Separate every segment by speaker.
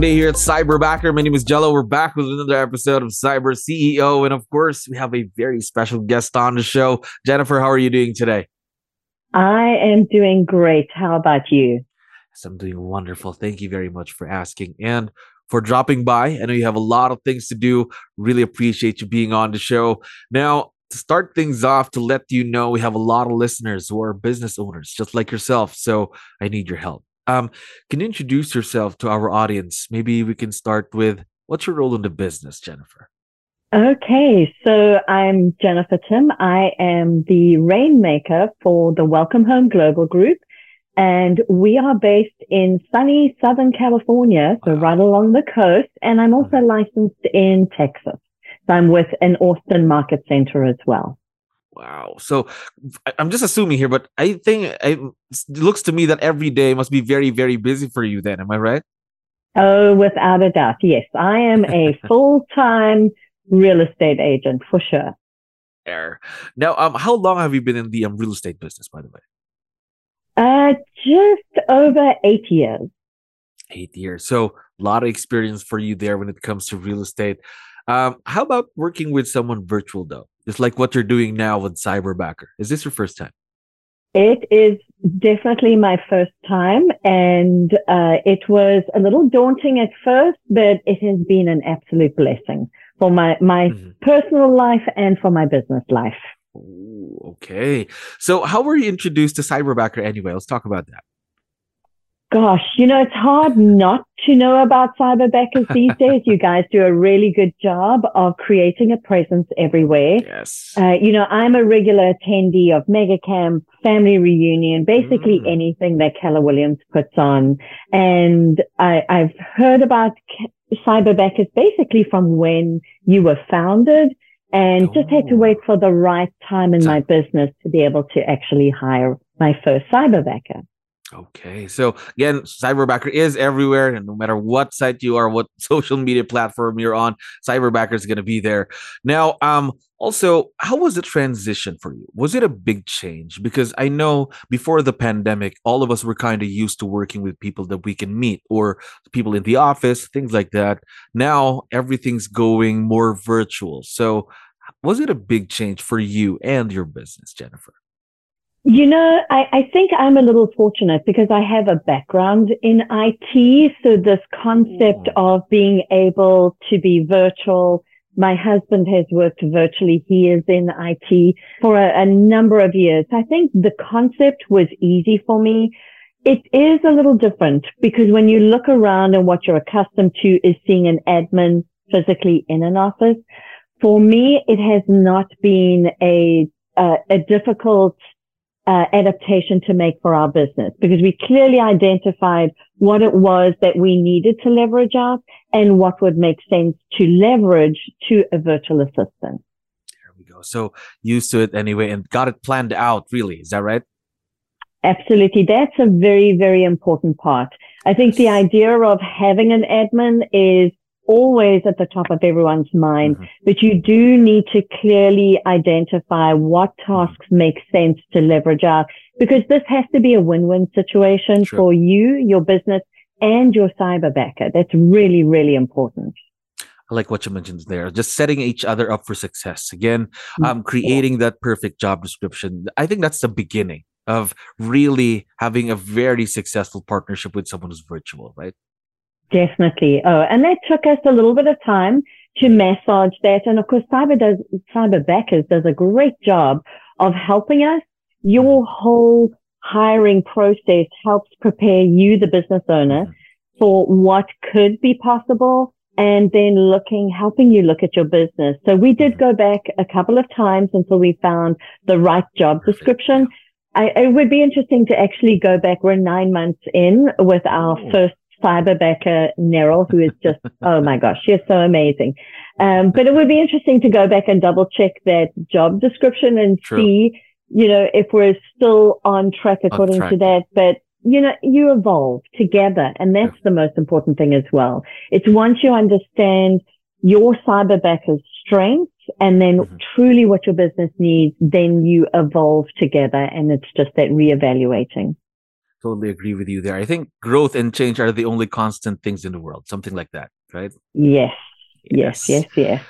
Speaker 1: Day here at Cyberbacker. My name is Jello. We're back with another episode of Cyber CEO. And of course, we have a very special guest on the show. Jennifer, how are you doing today?
Speaker 2: I am doing great. How about you?
Speaker 1: Yes, I'm doing wonderful. Thank you very much for asking and for dropping by. I know you have a lot of things to do. Really appreciate you being on the show. Now, to start things off, to let you know, we have a lot of listeners who are business owners, just like yourself. So I need your help. Um, can you introduce yourself to our audience? Maybe we can start with what's your role in the business, Jennifer?
Speaker 2: Okay, so I'm Jennifer Tim. I am the rainmaker for the Welcome Home Global Group, and we are based in sunny Southern California, so wow. right along the coast. And I'm also mm-hmm. licensed in Texas. So I'm with an Austin Market Center as well.
Speaker 1: Wow. So I'm just assuming here, but I think it looks to me that every day must be very, very busy for you then. Am I right?
Speaker 2: Oh, without a doubt. Yes. I am a full time real estate agent for sure.
Speaker 1: There. Now, um, how long have you been in the um, real estate business, by the way?
Speaker 2: Uh, just over eight years.
Speaker 1: Eight years. So a lot of experience for you there when it comes to real estate. Um, how about working with someone virtual though? Just like what you're doing now with Cyberbacker. Is this your first time?
Speaker 2: It is definitely my first time, and uh, it was a little daunting at first, but it has been an absolute blessing for my my mm-hmm. personal life and for my business life.
Speaker 1: Ooh, okay, so how were you introduced to Cyberbacker anyway? Let's talk about that.
Speaker 2: Gosh, you know, it's hard not to know about cyberbackers these days. You guys do a really good job of creating a presence everywhere.
Speaker 1: Yes.
Speaker 2: Uh, you know, I'm a regular attendee of Mega Camp, Family Reunion, basically mm. anything that Keller Williams puts on. And I, have heard about cyberbackers basically from when you were founded and oh. just had to wait for the right time in my business to be able to actually hire my first cyberbacker.
Speaker 1: Okay. So again, Cyberbacker is everywhere, and no matter what site you are, what social media platform you're on, Cyberbacker is going to be there. Now, um, also, how was the transition for you? Was it a big change? Because I know before the pandemic, all of us were kind of used to working with people that we can meet or people in the office, things like that. Now everything's going more virtual. So, was it a big change for you and your business, Jennifer?
Speaker 2: You know, I, I, think I'm a little fortunate because I have a background in IT. So this concept mm. of being able to be virtual, my husband has worked virtually. He is in IT for a, a number of years. I think the concept was easy for me. It is a little different because when you look around and what you're accustomed to is seeing an admin physically in an office. For me, it has not been a, a, a difficult uh, adaptation to make for our business because we clearly identified what it was that we needed to leverage out and what would make sense to leverage to a virtual assistant.
Speaker 1: There we go. So used to it anyway and got it planned out, really. Is that right?
Speaker 2: Absolutely. That's a very, very important part. I think the idea of having an admin is always at the top of everyone's mind, mm-hmm. but you do need to clearly identify what tasks mm-hmm. make sense to leverage out because this has to be a win-win situation sure. for you, your business and your cyberbacker. That's really, really important.
Speaker 1: I like what you mentioned there. Just setting each other up for success. Again, mm-hmm. um, creating that perfect job description. I think that's the beginning of really having a very successful partnership with someone who's virtual, right?
Speaker 2: Definitely. Oh, and that took us a little bit of time to massage that. And of course, Cyber does, Cyberbackers does a great job of helping us. Your whole hiring process helps prepare you, the business owner, mm-hmm. for what could be possible and then looking, helping you look at your business. So we did mm-hmm. go back a couple of times until we found the right job description. I, it would be interesting to actually go back. We're nine months in with our first cyberbacker Neryl, who is just, oh my gosh, she's so amazing. Um, but it would be interesting to go back and double check that job description and True. see, you know, if we're still on track according on track. to that. But you know, you evolve together. And that's yeah. the most important thing as well. It's once you understand your cyberbacker's strengths and then mm-hmm. truly what your business needs, then you evolve together. And it's just that reevaluating.
Speaker 1: Totally agree with you there. I think growth and change are the only constant things in the world, something like that, right?
Speaker 2: Yes. Yes, yes, yes. yes.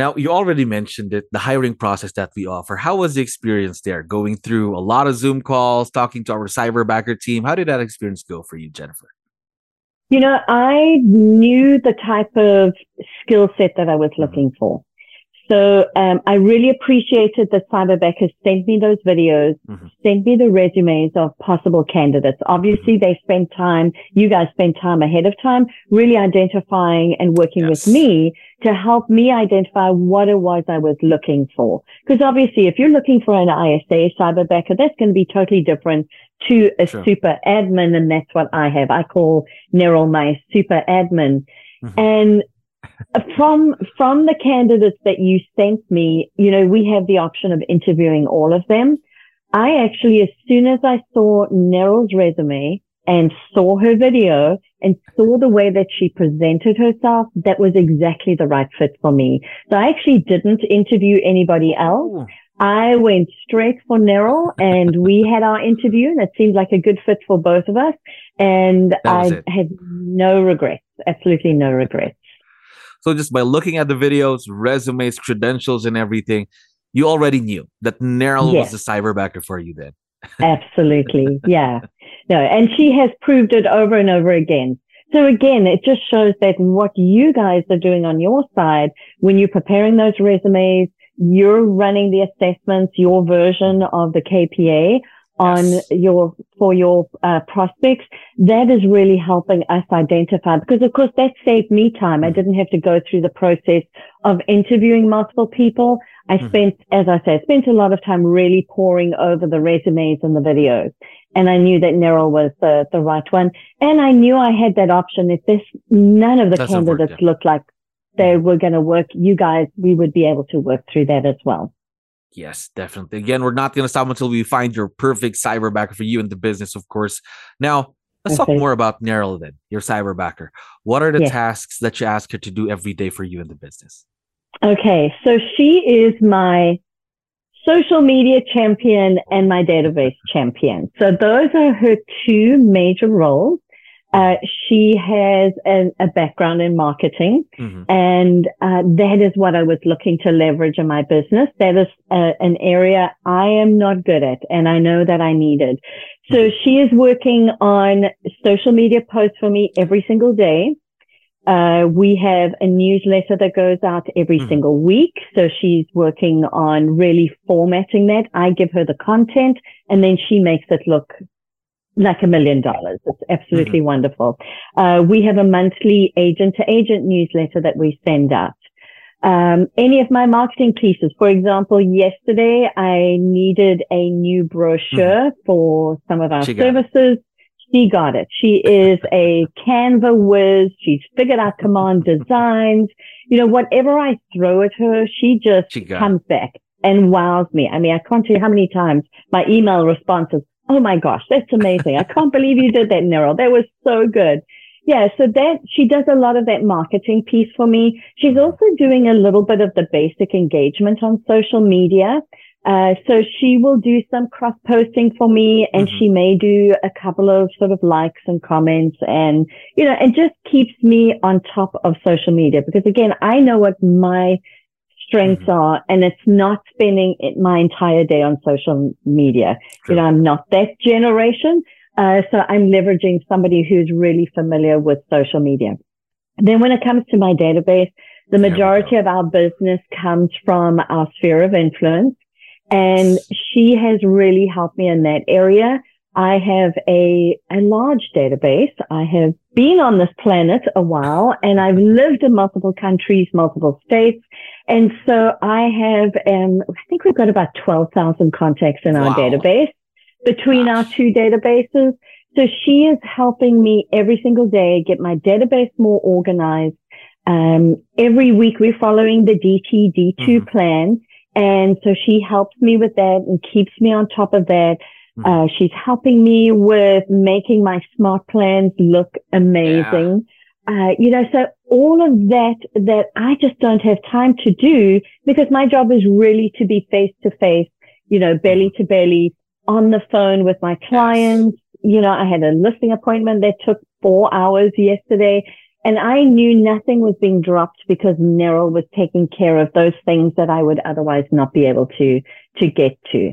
Speaker 1: Now, you already mentioned it, the hiring process that we offer. How was the experience there? Going through a lot of Zoom calls, talking to our cyberbacker team. How did that experience go for you, Jennifer?
Speaker 2: You know, I knew the type of skill set that I was mm-hmm. looking for. So um, I really appreciated that Cyberbackers sent me those videos, mm-hmm. sent me the resumes of possible candidates. Obviously, mm-hmm. they spent time, you guys spent time ahead of time, really identifying and working yes. with me to help me identify what it was I was looking for. Because obviously, if you're looking for an ISA cyberbacker, that's going to be totally different to a sure. super admin. And that's what I have. I call Neryl my super admin. Mm-hmm. And from from the candidates that you sent me, you know, we have the option of interviewing all of them. I actually, as soon as I saw Neryl's resume and saw her video and saw the way that she presented herself, that was exactly the right fit for me. So I actually didn't interview anybody else. I went straight for Neryl and we had our interview and it seemed like a good fit for both of us. And I had no regrets, absolutely no regrets.
Speaker 1: So just by looking at the videos, resumes, credentials, and everything, you already knew that Neryl yes. was the cyberbacker for you then.
Speaker 2: Absolutely. Yeah. No, and she has proved it over and over again. So again, it just shows that what you guys are doing on your side when you're preparing those resumes, you're running the assessments, your version of the KPA on yes. your for your uh, prospects that is really helping us identify because of course that saved me time i didn't have to go through the process of interviewing multiple people i mm-hmm. spent as i said spent a lot of time really poring over the resumes and the videos and i knew that Neryl was the, the right one and i knew i had that option if this none of the Doesn't candidates yeah. looked like they mm-hmm. were going to work you guys we would be able to work through that as well
Speaker 1: Yes, definitely. Again, we're not going to stop until we find your perfect cyberbacker for you in the business, of course. Now, let's okay. talk more about Neryl then, your cyberbacker. What are the tasks that you ask her to do every day for you in the business?
Speaker 2: Okay, so she is my social media champion and my database champion. So those are her two major roles. Uh, she has a, a, background in marketing, mm-hmm. and uh, that is what I was looking to leverage in my business. That is uh, an area I am not good at, and I know that I needed. So mm-hmm. she is working on social media posts for me every single day. Uh, we have a newsletter that goes out every mm-hmm. single week. So she's working on really formatting that. I give her the content and then she makes it look like a million dollars. It's absolutely mm-hmm. wonderful. Uh, we have a monthly agent to agent newsletter that we send out. Um, any of my marketing pieces, for example, yesterday I needed a new brochure mm-hmm. for some of our she services. She got it. She is a Canva whiz. She's figured out Canva designs. You know, whatever I throw at her, she just she comes it. back and wows me. I mean, I can't tell you how many times my email responses, Oh my gosh, that's amazing. I can't believe you did that, Neryl. That was so good. Yeah, so that she does a lot of that marketing piece for me. She's also doing a little bit of the basic engagement on social media. Uh, so she will do some cross posting for me and mm-hmm. she may do a couple of sort of likes and comments and, you know, and just keeps me on top of social media because again, I know what my strengths mm-hmm. are and it's not spending my entire day on social media. True. You know, I'm not that generation. Uh, so I'm leveraging somebody who's really familiar with social media. Then when it comes to my database, the majority of our business comes from our sphere of influence. And she has really helped me in that area. I have a, a large database. I have been on this planet a while and I've lived in multiple countries, multiple states. And so I have, um, I think we've got about 12,000 contacts in wow. our database between Gosh. our two databases. So she is helping me every single day get my database more organized. Um, every week we're following the DTD2 mm-hmm. plan. And so she helps me with that and keeps me on top of that. Mm-hmm. Uh, she's helping me with making my smart plans look amazing. Yeah. Uh, you know, so all of that that I just don't have time to do because my job is really to be face to face, you know, belly mm-hmm. to belly on the phone with my clients. You know, I had a listing appointment that took four hours yesterday and I knew nothing was being dropped because Neryl was taking care of those things that I would otherwise not be able to, to get to.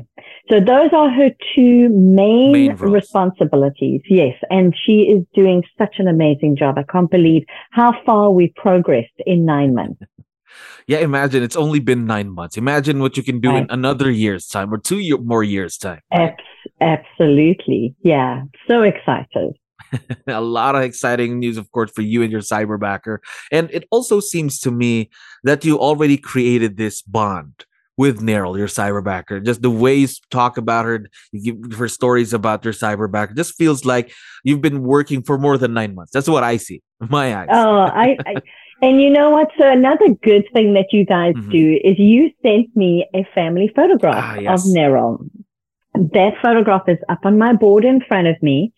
Speaker 2: So those are her two main, main responsibilities. Yes. And she is doing such an amazing job. I can't believe how far we've progressed in nine months.
Speaker 1: yeah. Imagine it's only been nine months. Imagine what you can do right. in another year's time or two year, more years time.
Speaker 2: absolutely. Yeah. So excited.
Speaker 1: a lot of exciting news, of course, for you and your cyberbacker. And it also seems to me that you already created this bond with Neryl, your cyberbacker. Just the way you talk about her, you give her stories about your cyberbacker, just feels like you've been working for more than nine months. That's what I see, my eyes.
Speaker 2: Oh, I, I and you know what? So another good thing that you guys mm-hmm. do is you sent me a family photograph ah, yes. of Neryl. That photograph is up on my board in front of me.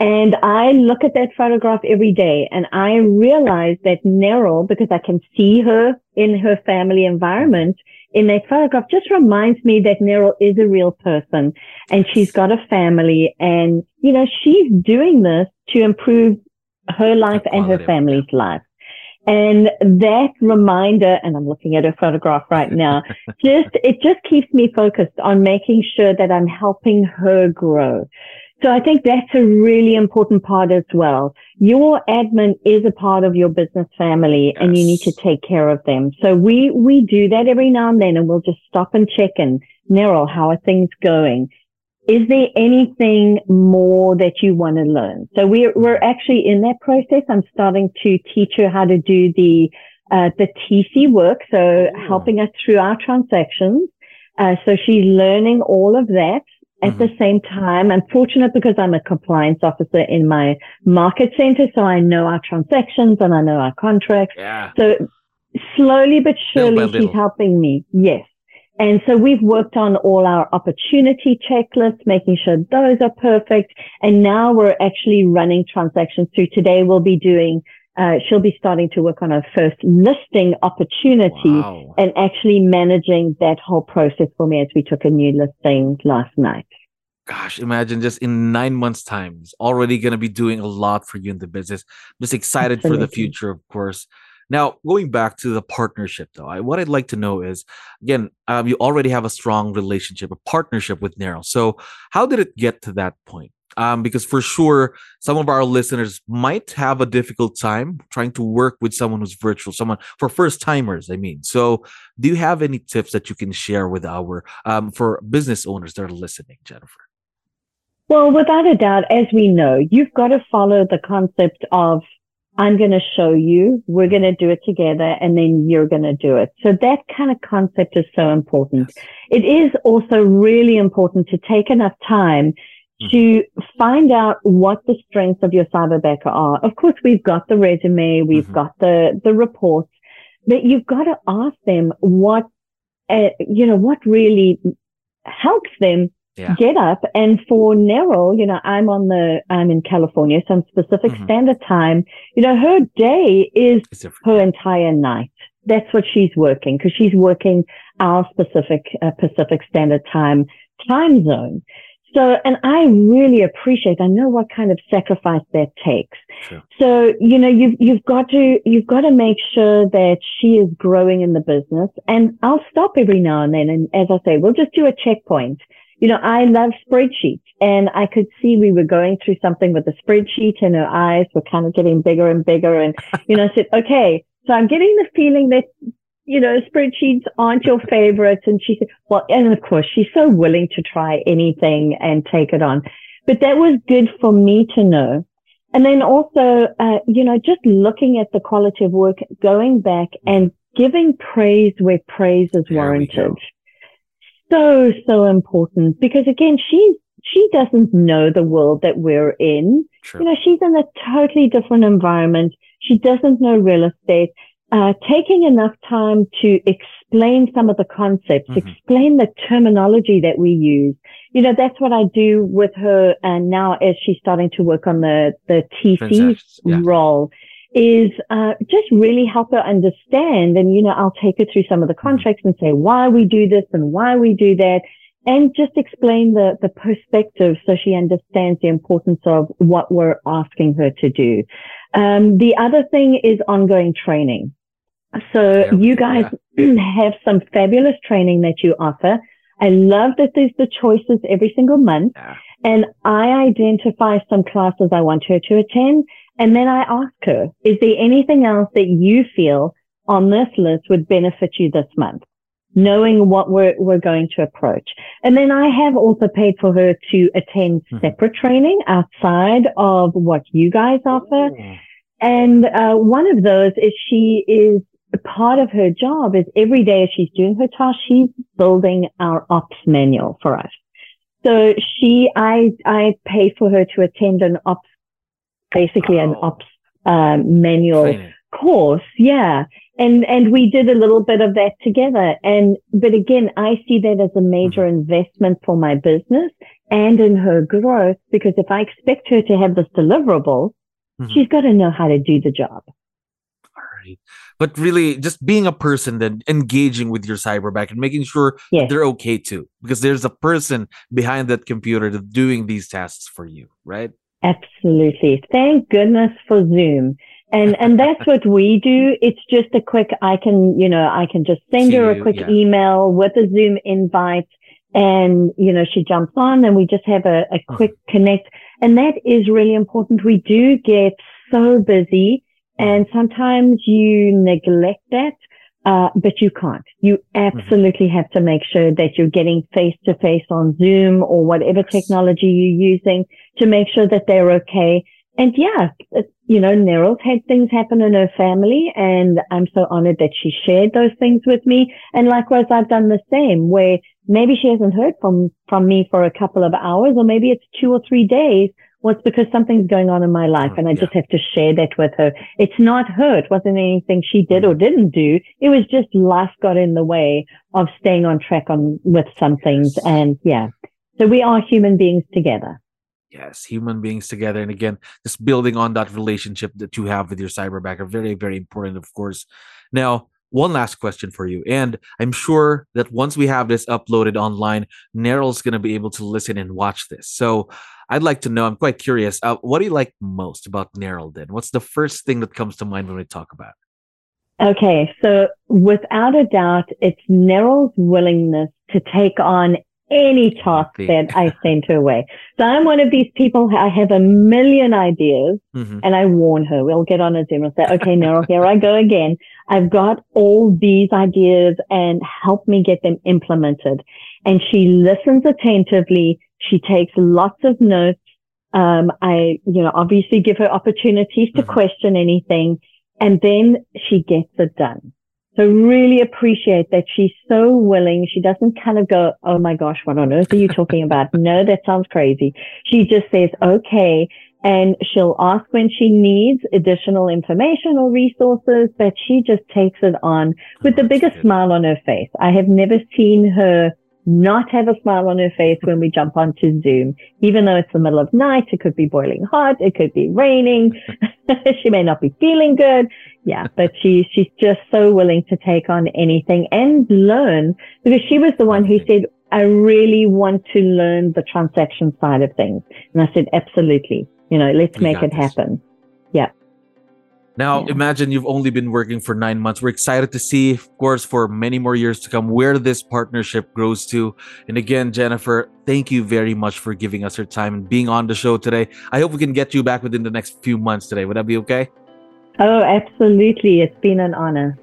Speaker 2: And I look at that photograph every day and I realize that Neryl, because I can see her in her family environment in that photograph, just reminds me that Neryl is a real person and she's got a family and, you know, she's doing this to improve her life and her family's life. And that reminder, and I'm looking at her photograph right now, just, it just keeps me focused on making sure that I'm helping her grow. So I think that's a really important part as well. Your admin is a part of your business family yes. and you need to take care of them. So we, we do that every now and then and we'll just stop and check in. Neryl, how are things going? Is there anything more that you want to learn? So we're, we're actually in that process. I'm starting to teach her how to do the, uh, the TC work. So oh. helping us through our transactions. Uh, so she's learning all of that. At the mm-hmm. same time, I'm fortunate because I'm a compliance officer in my market center. So I know our transactions and I know our contracts.
Speaker 1: Yeah.
Speaker 2: So slowly but surely he's helping me. Yes. And so we've worked on all our opportunity checklists, making sure those are perfect. And now we're actually running transactions through today. We'll be doing, uh, she'll be starting to work on her first listing opportunity wow. and actually managing that whole process for me as we took a new listing last night
Speaker 1: gosh, imagine just in nine months' time, he's already going to be doing a lot for you in the business. I'm just excited Absolutely. for the future, of course. Now, going back to the partnership, though, I, what I'd like to know is again, um, you already have a strong relationship, a partnership with Neryl. So, how did it get to that point? Um, because for sure, some of our listeners might have a difficult time trying to work with someone who's virtual, someone for first timers. I mean, so do you have any tips that you can share with our um, for business owners that are listening, Jennifer?
Speaker 2: Well, without a doubt, as we know, you've got to follow the concept of I'm going to show you, we're going to do it together, and then you're going to do it. So that kind of concept is so important. It is also really important to take enough time. To find out what the strengths of your cyberbacker are. Of course, we've got the resume, we've mm-hmm. got the, the reports, but you've got to ask them what, uh, you know, what really helps them yeah. get up. And for Neryl, you know, I'm on the, I'm in California, so I'm Pacific mm-hmm. standard time. You know, her day is her entire night. That's what she's working because she's working our specific uh, Pacific Standard Time time zone. So, and I really appreciate, I know what kind of sacrifice that takes. Sure. So, you know, you've, you've got to, you've got to make sure that she is growing in the business and I'll stop every now and then. And as I say, we'll just do a checkpoint you know, I love spreadsheets and I could see we were going through something with the spreadsheet and her eyes were kind of getting bigger and bigger. And, you know, I said, okay, so I'm getting the feeling that, you know, spreadsheets aren't your favorites. And she said, well, and of course she's so willing to try anything and take it on. But that was good for me to know. And then also, uh, you know, just looking at the quality of work, going back and giving praise where praise is warranted so, so important because again, she's, she doesn't know the world that we're in. True. You know, she's in a totally different environment. She doesn't know real estate. Uh, taking enough time to explain some of the concepts, mm-hmm. explain the terminology that we use. You know, that's what I do with her. And now as she's starting to work on the, the TC yeah. role is, uh, just really help her understand. And, you know, I'll take her through some of the mm-hmm. contracts mm-hmm. and say why we do this and why we do that and just explain the, the perspective so she understands the importance of what we're asking her to do. Um, the other thing is ongoing training. So you guys have some fabulous training that you offer. I love that there's the choices every single month. Yeah. And I identify some classes I want her to attend. And then I ask her, is there anything else that you feel on this list would benefit you this month? knowing what we're, we're going to approach. And then I have also paid for her to attend mm-hmm. separate training outside of what you guys offer. And uh, one of those is she is part of her job is every day as she's doing her task, she's building our ops manual for us. So she, I, I pay for her to attend an ops, basically oh. an ops uh, manual Training. course. Yeah and and we did a little bit of that together and but again i see that as a major mm-hmm. investment for my business and in her growth because if i expect her to have this deliverable mm-hmm. she's got to know how to do the job
Speaker 1: all right but really just being a person then engaging with your cyberback and making sure yes. they're okay too because there's a person behind that computer that's doing these tasks for you right
Speaker 2: absolutely thank goodness for zoom and and that's what we do it's just a quick i can you know i can just send her a quick yeah. email with a zoom invite and you know she jumps on and we just have a, a quick mm-hmm. connect and that is really important we do get so busy and sometimes you neglect that uh, but you can't. You mm-hmm. absolutely have to make sure that you're getting face to face on Zoom or whatever technology you're using to make sure that they're okay and yeah, you know, Neryl's had things happen in her family and I'm so honored that she shared those things with me. And likewise, I've done the same where maybe she hasn't heard from, from me for a couple of hours or maybe it's two or three days. Well, it's because something's going on in my life oh, and I yeah. just have to share that with her. It's not her. It wasn't anything she did mm. or didn't do. It was just life got in the way of staying on track on with some things. And yeah. So we are human beings together
Speaker 1: yes human beings together and again just building on that relationship that you have with your cyberbacker very very important of course now one last question for you and i'm sure that once we have this uploaded online neryl's going to be able to listen and watch this so i'd like to know i'm quite curious uh, what do you like most about neryl then what's the first thing that comes to mind when we talk about it
Speaker 2: okay so without a doubt it's neryl's willingness to take on any task that I send her way. So I'm one of these people, I have a million ideas mm-hmm. and I warn her. We'll get on a Zoom and say, okay, Neryl, here I go again. I've got all these ideas and help me get them implemented. And she listens attentively. She takes lots of notes. Um, I, you know, obviously give her opportunities to mm-hmm. question anything and then she gets it done. So really appreciate that she's so willing. She doesn't kind of go, Oh my gosh, what on earth are you talking about? no, that sounds crazy. She just says, okay. And she'll ask when she needs additional information or resources, but she just takes it on with the biggest smile on her face. I have never seen her not have a smile on her face when we jump onto Zoom, even though it's the middle of night. It could be boiling hot. It could be raining. she may not be feeling good. Yeah, but she, she's just so willing to take on anything and learn because she was the one who said, I really want to learn the transaction side of things. And I said, absolutely. You know, let's make it this. happen. Yeah.
Speaker 1: Now, yeah. imagine you've only been working for nine months. We're excited to see, of course, for many more years to come, where this partnership grows to. And again, Jennifer, thank you very much for giving us your time and being on the show today. I hope we can get you back within the next few months today. Would that be okay?
Speaker 2: Oh, absolutely. It's been an honor.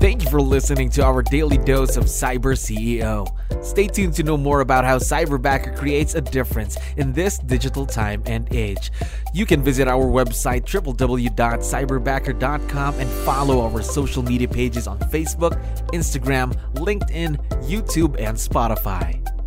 Speaker 1: Thank you for listening to our daily dose of Cyber CEO. Stay tuned to know more about how Cyberbacker creates a difference in this digital time and age. You can visit our website www.cyberbacker.com and follow our social media pages on Facebook, Instagram, LinkedIn, YouTube, and Spotify.